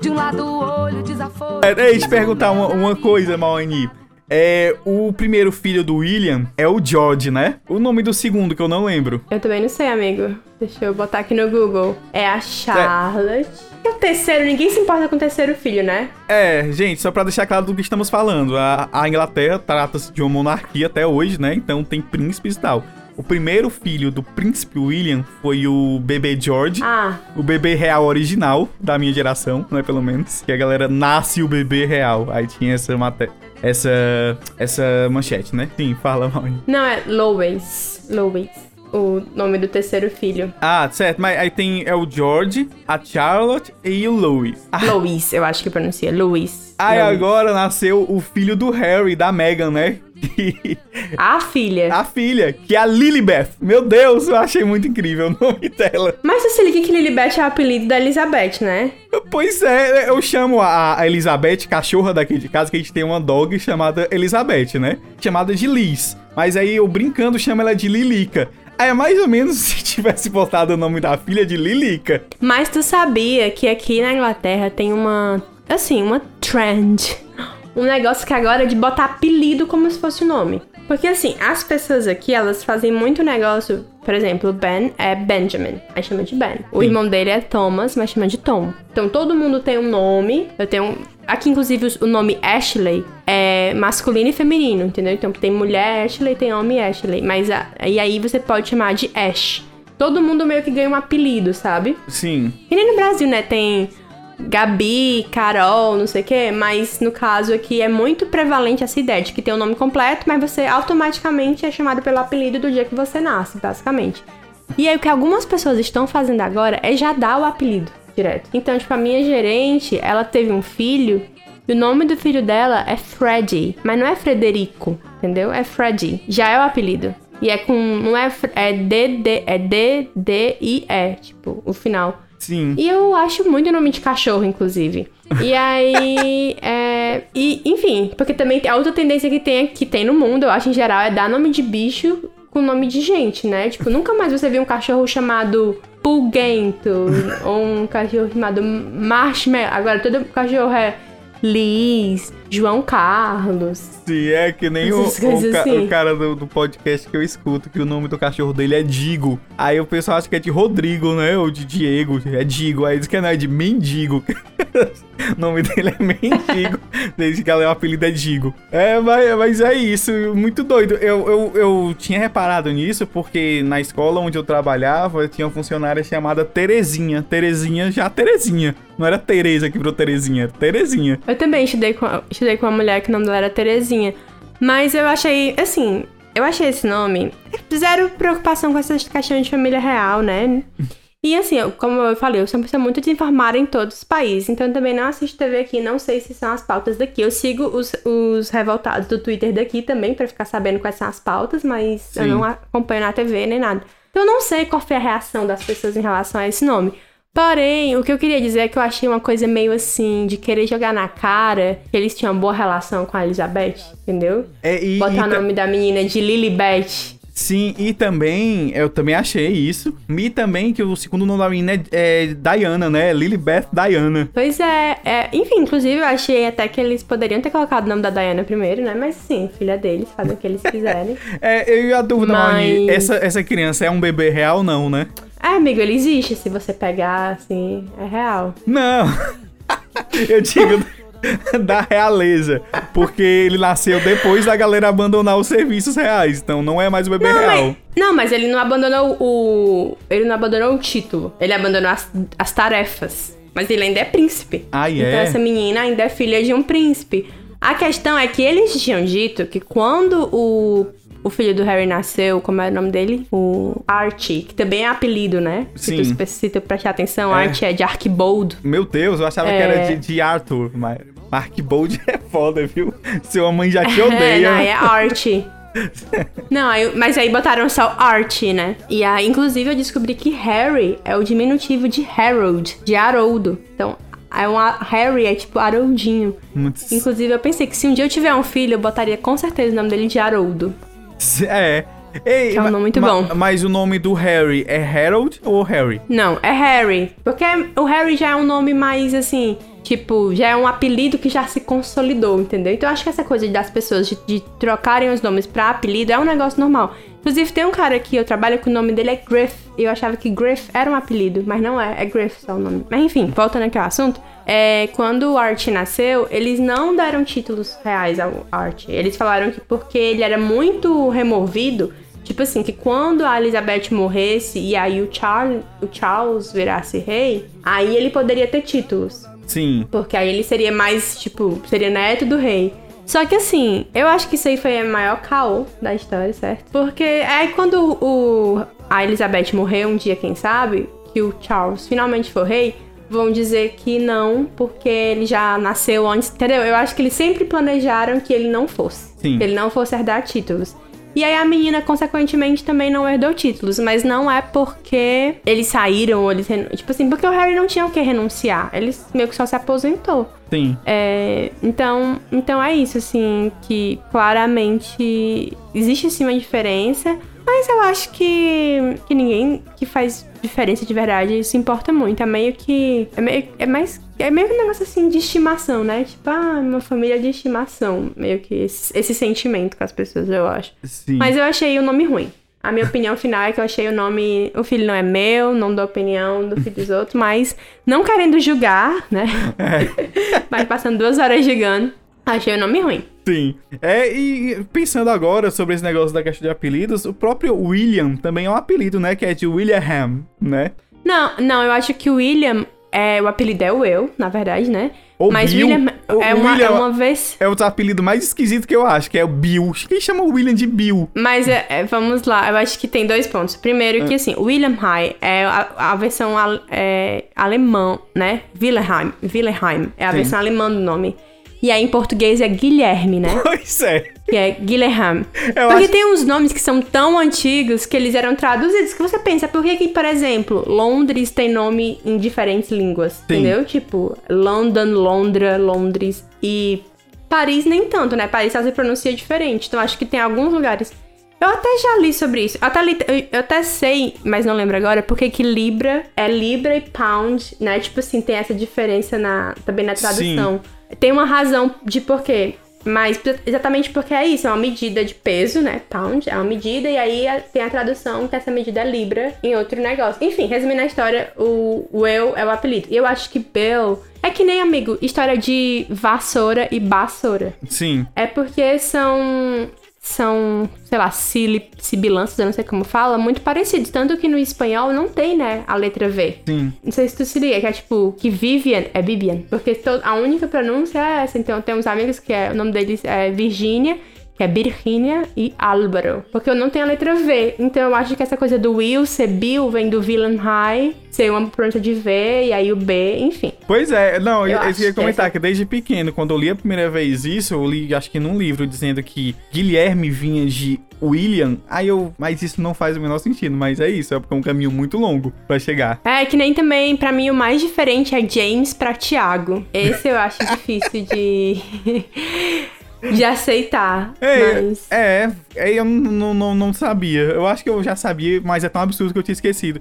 De um lado o olho desaforo. É, deixa eu te perguntar uma, uma coisa, Maoni. É, o primeiro filho do William é o George, né? O nome do segundo, que eu não lembro. Eu também não sei, amigo. Deixa eu botar aqui no Google. É a Charlotte. E o terceiro, ninguém se importa com o terceiro filho, né? É, gente, só pra deixar claro do que estamos falando. A, a Inglaterra trata-se de uma monarquia até hoje, né? Então tem príncipes e tal. O primeiro filho do príncipe William foi o bebê George. Ah, O bebê real original da minha geração, né, pelo menos. Que a galera nasce o bebê real. Aí tinha essa maté essa essa manchete, né? Sim, fala, Maureen. não, é Lois. Lois. O nome do terceiro filho. Ah, certo, mas aí tem é o George, a Charlotte e o Louis. Ah, Louis, eu acho que pronuncia. Louis. aí Louis. agora nasceu o filho do Harry, da Meghan, né? [laughs] A filha. a filha, que é a Lilibeth. Meu Deus, eu achei muito incrível o nome dela. Mas você se liga que Lilibet é o apelido da Elizabeth, né? Pois é, eu chamo a, Elizabeth, cachorra daqui de casa, que a gente tem uma dog chamada Elizabeth, né? Chamada de Liz. Mas aí eu brincando chamo ela de Lilica. É mais ou menos [laughs] se tivesse botado o nome da filha de Lilica. Mas tu sabia que aqui na Inglaterra tem uma, assim, uma trend. Um negócio que agora é de botar apelido como se fosse o nome. Porque assim, as pessoas aqui, elas fazem muito negócio. Por exemplo, o Ben é Benjamin, aí chama de Ben. O Sim. irmão dele é Thomas, mas chama de Tom. Então todo mundo tem um nome. Eu tenho. Aqui, inclusive, o nome Ashley é masculino e feminino, entendeu? Então tem mulher Ashley, tem homem Ashley. Mas a- e aí você pode chamar de Ash. Todo mundo meio que ganha um apelido, sabe? Sim. E nem no Brasil, né? Tem Gabi, Carol, não sei o quê, mas no caso aqui é muito prevalente essa ideia de que tem o nome completo, mas você automaticamente é chamado pelo apelido do dia que você nasce, basicamente. E aí o que algumas pessoas estão fazendo agora é já dar o apelido direto. Então, tipo, a minha gerente, ela teve um filho e o nome do filho dela é Freddy, mas não é Frederico, entendeu? É Freddy. Já é o apelido. E é com. Não é. É D-D. É D-D-I-E, tipo, o final. Sim. E eu acho muito nome de cachorro, inclusive. E aí. é, e, enfim, porque também a outra tendência que tem, que tem no mundo, eu acho em geral, é dar nome de bicho com nome de gente, né? Tipo, nunca mais você vê um cachorro chamado Pulguento ou um cachorro chamado Marshmallow. Agora todo cachorro é Liz, João Carlos. Sim, é que nem o, o, ca- assim. o cara do, do podcast que eu escuto, que o nome do cachorro dele é Digo. Aí o pessoal acha que é de Rodrigo, né? Ou de Diego. É Digo. Aí diz que não, é de Mendigo. [laughs] [laughs] o nome dele é Mendigo. Desde que ela é o apelido é Digo. É, mas, mas é isso. Muito doido. Eu, eu, eu tinha reparado nisso porque na escola onde eu trabalhava, eu tinha uma funcionária chamada Terezinha. Terezinha, já Terezinha. Não era Tereza que virou Terezinha, era Terezinha. Eu também estudei com, estudei com uma mulher que o nome dela era Terezinha. Mas eu achei, assim, eu achei esse nome. Zero preocupação com essas questões de família real, né? E assim, eu- como eu falei, eu sou uma pessoa muito desinformada em todos os países. Então eu também não assisto TV aqui, não sei se são as pautas daqui. Eu sigo os, os revoltados do Twitter daqui também, pra ficar sabendo quais são as pautas, mas eu Sim. não acompanho na TV nem nada. Então eu não sei qual foi a reação das pessoas em relação a esse nome. Porém, o que eu queria dizer é que eu achei uma coisa meio assim, de querer jogar na cara que eles tinham uma boa relação com a Elizabeth, entendeu? É, e, Botar e o nome da menina de Lilibet. Sim, e também, eu também achei isso. E também que o segundo nome da menina é, é Diana, né? Lilibeth Diana. Pois é, é, enfim, inclusive eu achei até que eles poderiam ter colocado o nome da Diana primeiro, né? Mas sim, filha deles, fazem o que eles quiserem. [laughs] É, eu e a dúvida, Mas- essa, essa criança é um bebê real, não, né? É, amigo, ele existe, se você pegar, assim, é real. Não! [laughs] eu digo [laughs] da realeza. Porque ele nasceu depois da galera abandonar os serviços reais. Então não é mais o bebê Não, real. mas, não, mas ele não abandonou o. Ele não abandonou o título. Ele abandonou as, as tarefas. Mas ele ainda é príncipe. Ah, Então é? essa menina ainda é filha de um príncipe. A questão é que eles tinham dito que quando o, o filho do Harry nasceu, como é o nome dele? O Archie, que também é apelido, né? Sim. Se tu, se tu prestar atenção, É. Archie é de Arquibold. Meu Deus, eu achava que É. era de, de Arthur. Mas Arquibold [laughs] é foda, viu? Sua mãe já te É, [laughs] odeia. não, é Archie. [laughs] Não, aí- mas aí botaram só Archie, né? E aí, inclusive, eu descobri que Harry é o diminutivo de Harold, de Haroldo. Então, é um Harry é tipo Haroldinho. Muito- Inclusive, eu pensei que se um dia eu tiver um filho, eu botaria com certeza o nome dele de Haroldo. É. Ei, Que é um nome muito bom. Mas o nome do Harry é Harold ou Harry? Não, é Harry. Porque o Harry já é um nome mais assim. Tipo, já é um apelido que já se consolidou, entendeu? Então eu acho que essa coisa das pessoas de, de trocarem os nomes pra apelido é um negócio normal. Inclusive, tem um cara que eu trabalho que o nome dele é Griff. E eu achava que Griff era um apelido, mas não é, é Griff só o nome. Mas enfim, voltando aqui ao assunto. É, quando o Art nasceu, eles não deram títulos reais ao Art. Eles falaram que porque ele era muito removido, Tipo assim, que quando a Elizabeth morresse e aí o o Charles virasse rei, aí ele poderia ter títulos. Sim. Porque aí ele seria mais, tipo, seria neto do rei. Só que assim, eu acho que isso aí foi a maior caô da história, certo? Porque é quando o, a Elizabeth morreu um dia, quem sabe, que o Charles finalmente for rei, vão dizer que não, porque ele já nasceu antes, entendeu? Eu acho que eles sempre planejaram que ele não fosse. Sim. Que ele não fosse herdar títulos. E aí a menina, consequentemente, também não herdou títulos. Mas não é porque eles saíram ou eles... Tipo assim, porque o Harry não tinha o que renunciar. Ele meio que só se aposentou. Sim. É, então, então é isso, assim, que claramente existe sim uma diferença, mas eu acho que, que ninguém que faz diferença de verdade se importa muito. É meio que. É, meio, é mais. É meio que um negócio assim de estimação, né? Tipo, ah, uma família de estimação. Meio que esse, esse sentimento com as pessoas, eu acho. Sim. Mas eu achei o nome ruim. A minha opinião final é que eu achei o nome. O filho não é meu, não dou opinião do filho dos outros, mas não querendo julgar, né? [laughs] mas passando duas horas julgando, achei o nome ruim. Sim. É, e pensando agora sobre esse negócio da questão de apelidos, o próprio William também é um apelido, né? Que é de William, né? Não, não, eu acho que o William. É, o apelido é o eu, na verdade, né? Ou mas Bill. William O é uma, William- é uma vez. É o apelido mais esquisito que eu acho, que é o Bill. Quem chama o William de Bill? Mas é, é, vamos lá, eu acho que tem dois pontos. Primeiro que assim, William High é a, a versão al- é, alemã, né? Wilhelm, Wilhelm é a Sim. versão alemã do nome. E aí em português é Guilherme, né? Pois é. que é Guilherme. Eu Porque acho- tem uns nomes que são tão antigos que eles eram traduzidos. Que você pensa, por que, que, por exemplo, Londres tem nome em diferentes línguas? Entendeu? Tipo, London, Londra, Londres. E Paris nem tanto, né? Paris só se pronuncia diferente. Então acho que tem alguns lugares. Eu até já li sobre isso. Eu até, li- eu- eu até sei, mas não lembro agora, porque que Libra é Libra e Pound, né? Tipo assim, tem essa diferença na, também na tradução. Tem uma razão de porquê. Mas exatamente porque é isso, é uma medida de peso, né? Pound, é uma medida, e aí tem a tradução que essa medida é Libra em outro negócio. Enfim, resumindo a história, o, eu é o apelido. E eu acho que Bill é que nem, amigo, história de vassoura e bassoura. Sim. É porque são. São, sei lá, sibilâncias, eu não sei como fala, muito parecidos. Tanto que no espanhol não tem, né, a letra V. Sim. Não sei se tu se liga, que é tipo, que Vivian é Vivian. Porque to- a única pronúncia é essa. Então tem uns amigos que é, o nome deles é Virginia, que é Virginia e Álvaro. Porque eu não tenho a letra V. Então eu acho que essa coisa do Will ser Bill vem do Villain High, ser uma pronúncia de V, e aí o B, enfim. Pois é, não, eu, Eu ia que comentar essa- que desde pequeno, quando eu li a primeira vez isso, eu li, acho que num livro, dizendo que Guilherme vinha de William, aí eu, mas isso não faz o menor sentido, mas é isso, é porque é um caminho muito longo pra chegar. É, que nem também, pra mim, o mais diferente é James pra Tiago. Esse eu acho difícil de. [laughs] de aceitar. É, mas. é, é, eu não, não, não sabia. Eu acho que eu já sabia, mas é tão absurdo que eu tinha esquecido.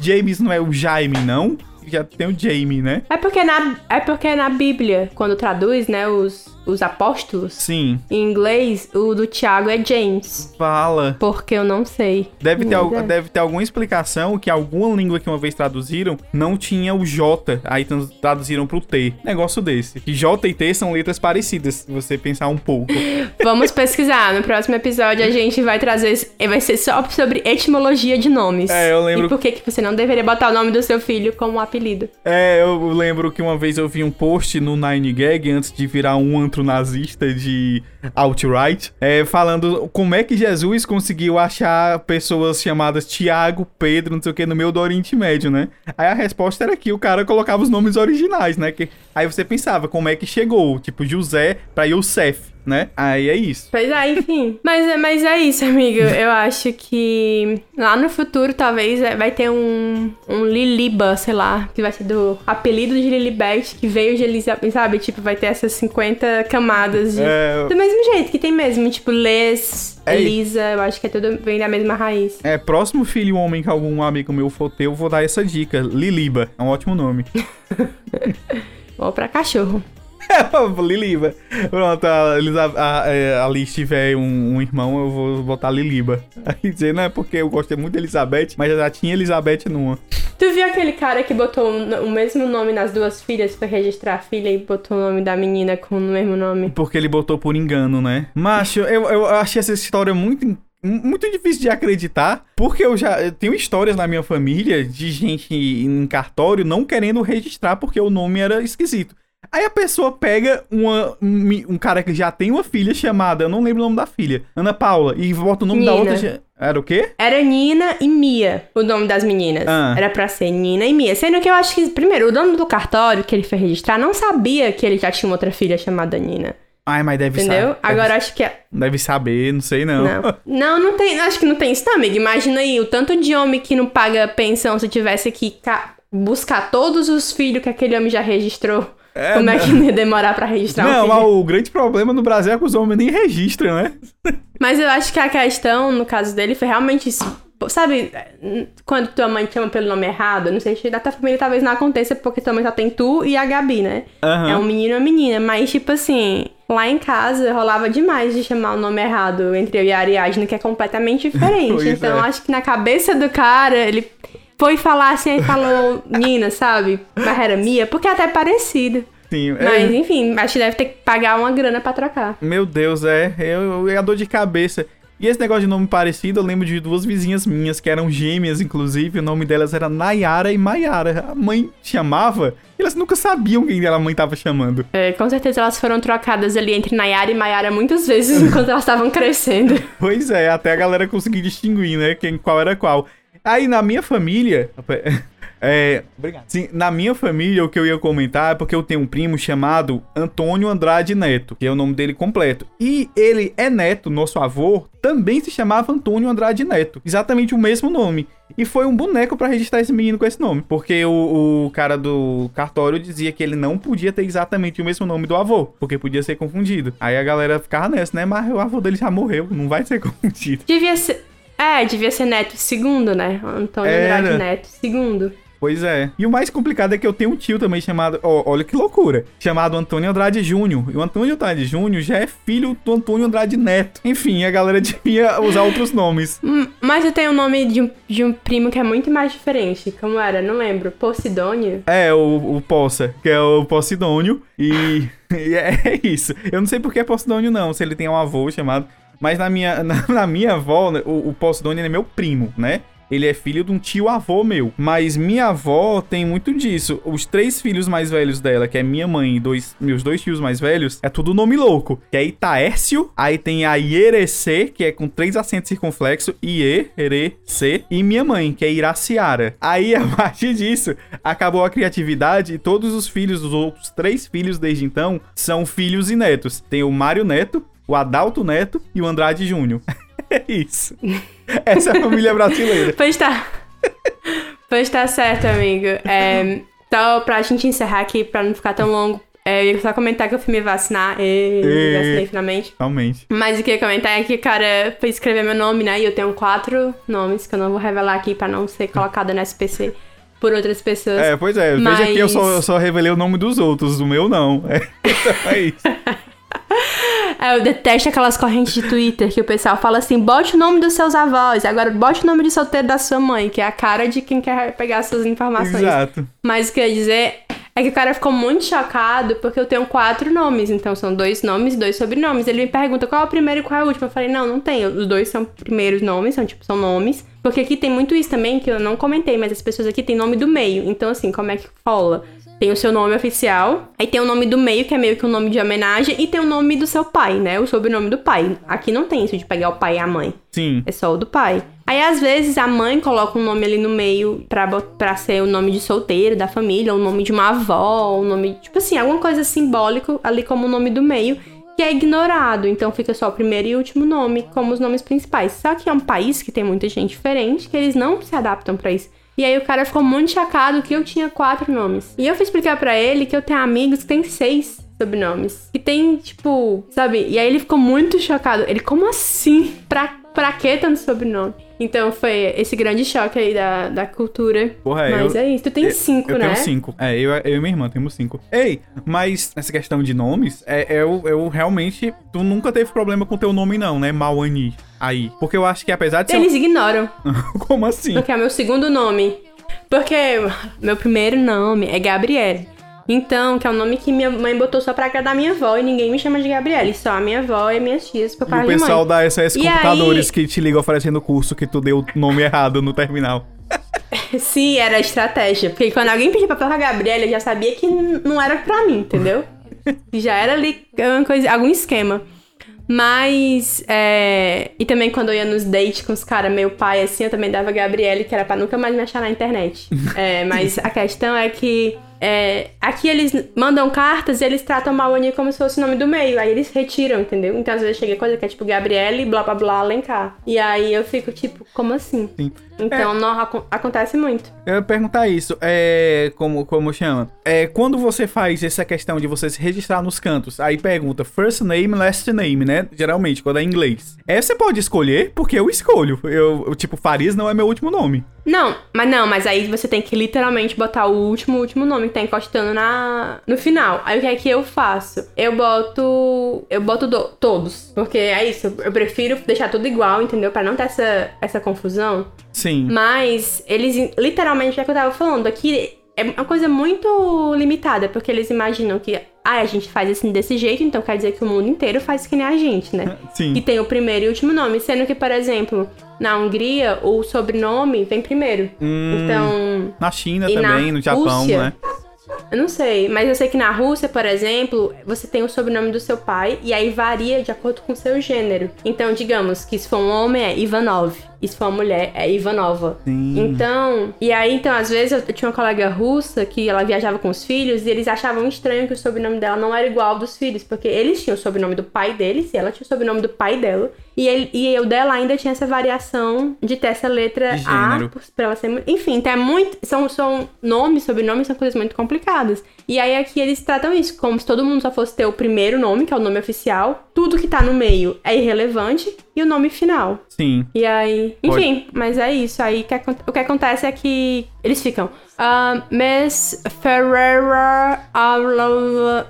James não é o Jaime, não? Já tem o Jamie, né? É porque na, é porque na Bíblia, quando traduz, né, os, os apóstolos, Sim. em inglês, o do Tiago é James. Fala. Porque eu não sei. Deve ter, al- é. deve ter alguma explicação que alguma língua que uma vez traduziram não tinha o J, aí trans- traduziram pro T. Negócio desse. E J e T são letras parecidas, se você pensar um pouco. [laughs] Vamos pesquisar. No próximo episódio a gente vai trazer. Vai ser só sobre etimologia de nomes. É, eu lembro- E por que, que você não deveria botar o nome do seu filho como apelido. É, eu lembro que uma vez eu vi um post no Nine Gag, antes de virar um antro nazista de alt-right, é, falando como é que Jesus conseguiu achar pessoas chamadas Tiago, Pedro, não sei o que, no meio do Oriente Médio, né? Aí a resposta era que o cara colocava os nomes originais, né? Que, aí você pensava, como é que chegou? Tipo, José pra Yosef, né? Aí é isso. Pois é, enfim. mas, é- mas é isso, amigo. Eu acho que lá no futuro, talvez, é- vai ter um, um Liliba, sei lá, que vai ser do apelido de Lilibet, que veio de Elizabeth, sabe? Tipo, vai ter essas 50 camadas de... É. Do mesmo jeito que tem mesmo, tipo, Les, É. Elisa, eu acho que é tudo vem da mesma raiz. É, próximo filho homem que algum amigo meu for ter, eu vou dar essa dica. Liliba, é um ótimo nome. [laughs] Ou pra cachorro. [laughs] Liliba. Pronto, a, a, é, a Liz tiver um, um irmão, eu vou botar Liliba. [laughs] Aí dizer, não é porque eu gostei muito de Elizabeth, mas já tinha Elizabeth numa. Tu viu aquele cara que botou o o mesmo nome nas duas filhas, foi registrar a filha e botou o nome da menina com o mesmo nome? Porque ele botou por engano, né? Macho, eu, eu achei essa história muito muito difícil de acreditar, porque eu já eu tenho histórias na minha família de gente em cartório não querendo registrar porque o nome era esquisito. Aí a pessoa pega uma, um, um cara que já tem uma filha chamada, eu não lembro o nome da filha, Ana Paula, e bota o nome da Nina. outra. cha- Era o quê? Era Nina e Mia, o nome das meninas. Ah. Era pra ser Nina e Mia. Sendo que eu acho que, primeiro, o dono do cartório que ele foi registrar não sabia que ele já tinha uma outra filha chamada Nina. Ai, mas deve Entendeu? saber. Agora acho que é. Deve saber, não sei não. Não. não, não tem. Acho que não tem isso, não. Imagina aí o tanto de homem que não paga pensão se tivesse que ca- buscar todos os filhos que aquele homem já registrou. Como é que não ia demorar pra registrar um Não, mas o grande problema no Brasil é que os homens nem registram, né? [laughs] Mas eu acho que a questão, no caso dele, foi realmente isso. Sabe, quando tua mãe te chama pelo nome errado, não sei se da tua família talvez não aconteça, porque tua mãe só tem tu e a Gabi, né? Aham. É um menino e uma menina, mas tipo assim, lá em casa rolava demais de chamar o nome errado entre eu e a Ariadne, que é completamente [laughs] diferente. Então é. acho que na cabeça do cara, ele foi falar assim, aí falou Nina, sabe? Mas era Mia, porque é até parecido. Sim, é- Mas enfim, acho que deve ter que pagar uma grana pra trocar. Meu Deus, é. Eu, é a dor de cabeça. E esse negócio de nome parecido, eu lembro de duas vizinhas minhas, que eram gêmeas, inclusive. O nome delas era Nayara e Maiara. A mãe chamava e elas nunca sabiam quem a mãe tava chamando. É, com certeza elas foram trocadas ali entre Nayara e Mayara muitas vezes [laughs] enquanto elas estavam crescendo. Pois é, até a galera conseguir distinguir, né? Quem, qual era qual. Aí na minha família. [laughs] É. Obrigado. Sim, na minha família, o que eu ia comentar é porque eu tenho um primo chamado Antônio Andrade Neto, que é o nome dele completo. E ele é neto, nosso avô, também se chamava Antônio Andrade Neto. Exatamente o mesmo nome. E foi um boneco pra registrar esse menino com esse nome. Porque o, o cara do cartório dizia que ele não podia ter exatamente o mesmo nome do avô, porque podia ser confundido. Aí a galera ficava nessa, né? Mas o avô dele já morreu, não vai ser [laughs] confundido. Devia ser. É, devia ser Neto segundo, né? Antônio Era. Andrade Neto segundo. Pois é. E o mais complicado é que eu tenho um tio também chamado. ó, olha que loucura. Chamado Antônio Andrade Júnior. E o Antônio Andrade Júnior já é filho do Antônio Andrade Neto. Enfim, a galera [laughs] devia usar outros nomes. Hum, Mas eu tenho o nome de um, de um primo que é muito mais diferente. Como era? Não lembro. Posidônio? É, o, o Poça, que é o Posidônio. E, [laughs] e é isso. Eu não sei porque é Posidônio, não. Se ele tem um avô chamado. Mas na minha, [laughs] na, na minha avó, né, o, o Posidônio é meu primo, né? Ele é filho de um tio avô meu. Mas minha avó tem muito disso. Os três filhos mais velhos dela, que é minha mãe e dois, meus dois tios mais velhos, é tudo nome louco. Que é Itaércio, aí tem a Ierecê, que é com três acentos circunflexos, Ie, Ere, C, e minha mãe, que é Iraciara. Aí, [laughs] a partir disso, acabou a criatividade e todos os filhos, os outros três filhos desde então, são filhos e netos. Tem o Mário Neto, o Adalto Neto e o Andrade Júnior. [laughs] É isso. Essa é a família brasileira. Pois tá. pois tá certo, amigo. É, então, pra gente encerrar aqui, pra não ficar tão longo, é, eu ia só comentar que eu fui me vacinar. E E- vacinei finalmente. Realmente. Mas o que eu ia comentar é que o cara foi escrever meu nome, né? E eu tenho quatro nomes que eu não vou revelar aqui pra não ser colocada no SPC por outras pessoas. É, pois é. Veja que eu só, eu só revelei o nome dos outros, do meu não. É, [laughs] é isso. [laughs] Eu detesto aquelas correntes de Twitter que o pessoal fala assim: bote o nome dos seus avós, agora bote o nome de solteiro da sua mãe, que é a cara de quem quer pegar suas informações. Exato. Mas o que eu ia dizer é que o cara ficou muito chocado porque eu tenho quatro nomes, então são dois nomes e dois sobrenomes. Ele me pergunta qual é o primeiro e qual é o último. Eu falei, não, não tem. Os dois são primeiros nomes, são tipo, são nomes. Porque aqui tem muito isso também, que eu não comentei, mas as pessoas aqui têm nome do meio. Então, assim, como é que rola? Tem o seu nome oficial, aí tem o nome do meio, que é meio que um nome de homenagem, e tem o nome do seu pai, né? O sobrenome do pai. Aqui não tem isso de pegar o pai e a mãe. Sim. É só o do pai. Aí, às vezes, a mãe coloca um nome ali no meio pra, pra ser o nome de solteiro da família, o nome de uma avó, o nome, tipo assim, alguma coisa simbólico ali como o nome do meio, que é ignorado. Então fica só o primeiro e último nome como os nomes principais. Só que é um país que tem muita gente diferente, que eles não se adaptam pra isso. E aí o cara ficou muito chocado que eu tinha quatro nomes. E eu fui explicar pra ele que eu tenho amigos que têm seis sobrenomes. Que tem, tipo, sabe? E aí ele ficou muito chocado. Ele, como assim? Pra, pra que tanto sobrenome? Então foi esse grande choque aí da, da cultura. Porra, é, mas eu- é isso. Tu tem eu- cinco, eu né? tenho cinco. É, eu, eu e minha irmã temos cinco. Ei, mas essa questão de nomes, é, eu, eu realmente. Tu nunca teve problema com teu nome, não, né? Mauani. Aí. Porque eu acho que apesar de ser. Eles ignoram. [laughs] Como assim? Porque é o meu segundo nome. Porque meu primeiro nome é Gabriele. Então, que é um nome que minha mãe botou só pra agradar minha avó e ninguém me chama de Gabriele. Só a minha avó e minhas tias por E parte o de pessoal mãe. da SS E Computadores aí- que te liga oferecendo curso que tu deu o nome errado no terminal. [laughs] Sim, era estratégia. Porque quando alguém pedia pra falar Gabriela, eu já sabia que não era pra mim, entendeu? [laughs] já era ali coisa, algum esquema. Mas, é... E também quando eu ia nos dates com os caras, meu pai, assim, eu também dava Gabriele, que era pra nunca mais me achar na internet. [laughs] É, mas a questão é que... é, aqui eles mandam cartas e eles tratam Maoni como se fosse o nome do meio. Aí eles retiram, entendeu? Então às vezes chega coisa que é tipo Gabriele, blá blá blá, Alencar. E aí eu fico tipo, como assim? Sim. Então não, acon- acontece muito. Eu ia perguntar isso, é. Como, como chama? É, quando você faz essa questão de você se registrar nos cantos, aí pergunta first name, last name, né? Geralmente, quando é em inglês. É, você pode escolher, porque eu escolho. Eu, eu, tipo, Farias não é meu último nome. Não, mas não, mas aí você tem que literalmente botar o último, último nome que tá encostando na, no final. Aí o que é que eu faço? Eu boto. Eu boto do- todos. Porque é isso, eu prefiro deixar tudo igual, entendeu? Pra não ter essa, essa confusão. Sim. Mas eles, literalmente, é o que eu tava falando, aqui é uma coisa muito limitada, porque eles imaginam que, ah, a gente faz assim desse jeito, então quer dizer que o mundo inteiro faz que nem a gente, né? [laughs] Sim. E tem o primeiro e último nome, sendo que, por exemplo, na Hungria, o sobrenome vem primeiro. Hum, Então, Na China e na também, no Japão, Rússia? né? Eu não sei, mas eu sei que na Rússia, por exemplo, você tem o sobrenome do seu pai e aí varia de acordo com o seu gênero. Então, digamos que se for um homem é Ivanov, e se for uma mulher é Ivanova. Sim. Então, e aí, então, às vezes eu, eu tinha uma colega russa que ela viajava com os filhos e eles achavam estranho que o sobrenome dela não era igual ao dos filhos, porque eles tinham o sobrenome do pai deles e ela tinha o sobrenome do pai dela. E, ele, e o dela ainda tinha essa variação de ter essa letra De A pra ela ser. Enfim, então é muito. São, são nomes, sobrenomes, são coisas muito complicadas. E aí aqui eles tratam isso como se todo mundo só fosse ter o primeiro nome, que é o nome oficial. Tudo que tá no meio é irrelevante. E o nome final. Sim. E aí, enfim, mas é isso. Aí que o que acontece é que eles ficam. ah, Miss Ferreira. Aula-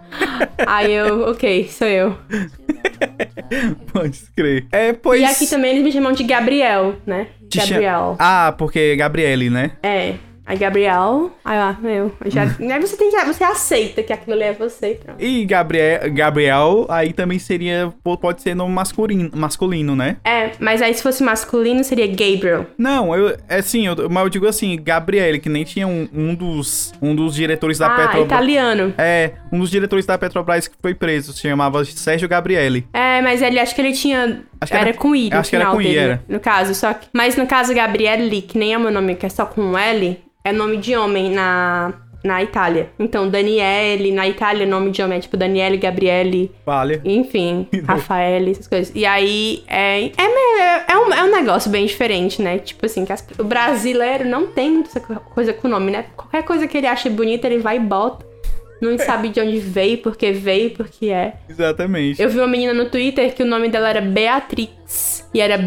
[laughs] aí eu, ok, sou eu. [laughs] Pode crer. É, pois. E aqui também eles me chamam de Gabriel, né? Gabriel. Ah, porque é Gabriele, né? É. Aí Gabriel. Aí lá, eu. Já, [laughs] aí você tem que. Você aceita que aquilo ali é você e. E Gabriel, Gabriel aí também seria. po- Pode ser nome masculino, masculino, né? É, mas aí se fosse masculino seria Gabriel. Não, eu. É assim, eu, mas eu digo assim, Gabriele, que nem tinha um, um dos. Um dos diretores da ah, Petrobras. italiano. É, um dos diretores da Petrobras que foi preso, se chamava Sérgio Gabriele. É, mas ele acho que ele tinha. Acho que era, era- com I no acho que era com I, dele, era. No caso, só que. Mas no caso, Gabriele, que nem é o meu nome, que é só com L, é nome de homem na, na Itália. Então, Daniele, na Itália, nome de homem é tipo Daniele, Gabriele, Vale. enfim, [laughs] Rafael, essas coisas. E aí, é, é, meio- é, um, é um negócio bem diferente, né? Tipo assim, que as- o brasileiro não tem muita essa co- coisa com nome, né? Qualquer coisa que ele acha bonita, ele vai e bota. Não sabe de onde veio, por que veio, por que é. Exatamente. Eu vi uma menina no Twitter que o nome dela era Beatrix. E era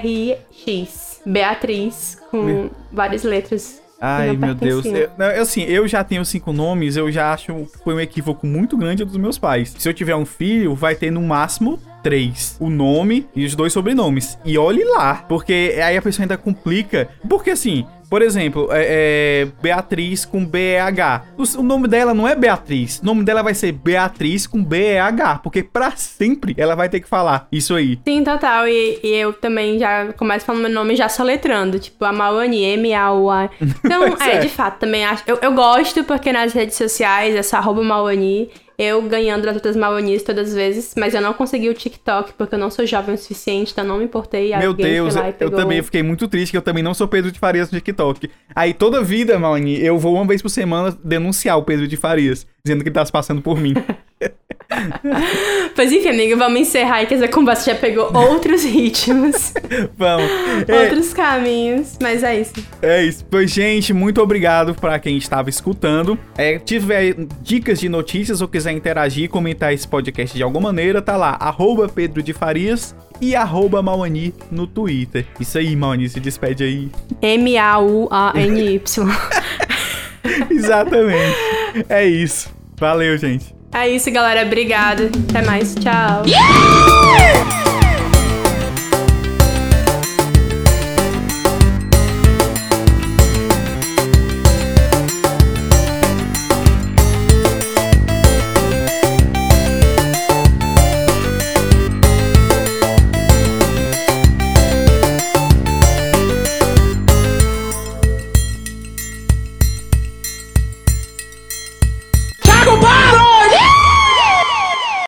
B-H-E-A-T-R-I-X. Beatriz, com várias letras. Ai, meu Deus. Eu, assim, eu já tenho cinco nomes, eu já acho que foi um equívoco muito grande dos meus pais. Se eu tiver um filho, vai ter no máximo três. O nome e os dois sobrenomes. E olhe lá, porque aí a pessoa ainda complica. Porque assim, por exemplo, é, é Beatriz com B-E-H. O, o nome dela não é Beatriz. O nome dela vai ser Beatriz com B-E-H. Porque pra sempre ela vai ter que falar isso aí. Sim, total. E, e eu também já começo falando meu nome já soletrando. Tipo, a Mauani, [laughs] M-A-U-A. Então, é, é. de fato, também acho. Eu, eu gosto porque nas redes sociais, essa arroba Mauani, eu ganhando as outras Mauanis todas as vezes, mas eu não consegui o TikTok porque eu não sou jovem o suficiente, então não me importei. Meu Deus, lá eu também fiquei muito triste que eu também não sou Pedro de Farias no TikTok. Aí toda vida, Mauni, eu vou uma vez por semana denunciar o Pedro de Farias, dizendo que ele tá se passando por mim. [laughs] Pois enfim, amiga, vamos encerrar aí que essa conversa já pegou outros ritmos, [laughs] Vamos. É, outros caminhos, mas é isso. é isso. Pois, gente, muito obrigado pra quem estava escutando. É, tiver dicas de notícias ou quiser interagir, comentar esse podcast de alguma maneira, tá lá, arroba Pedro de Farias e arroba Mauani no Twitter. Isso aí, Mauni, se despede aí. M-A-U-A-N-Y. [laughs] [laughs] Exatamente. É isso. Valeu, gente. é isso, galera. Obrigada. Até mais. Tchau.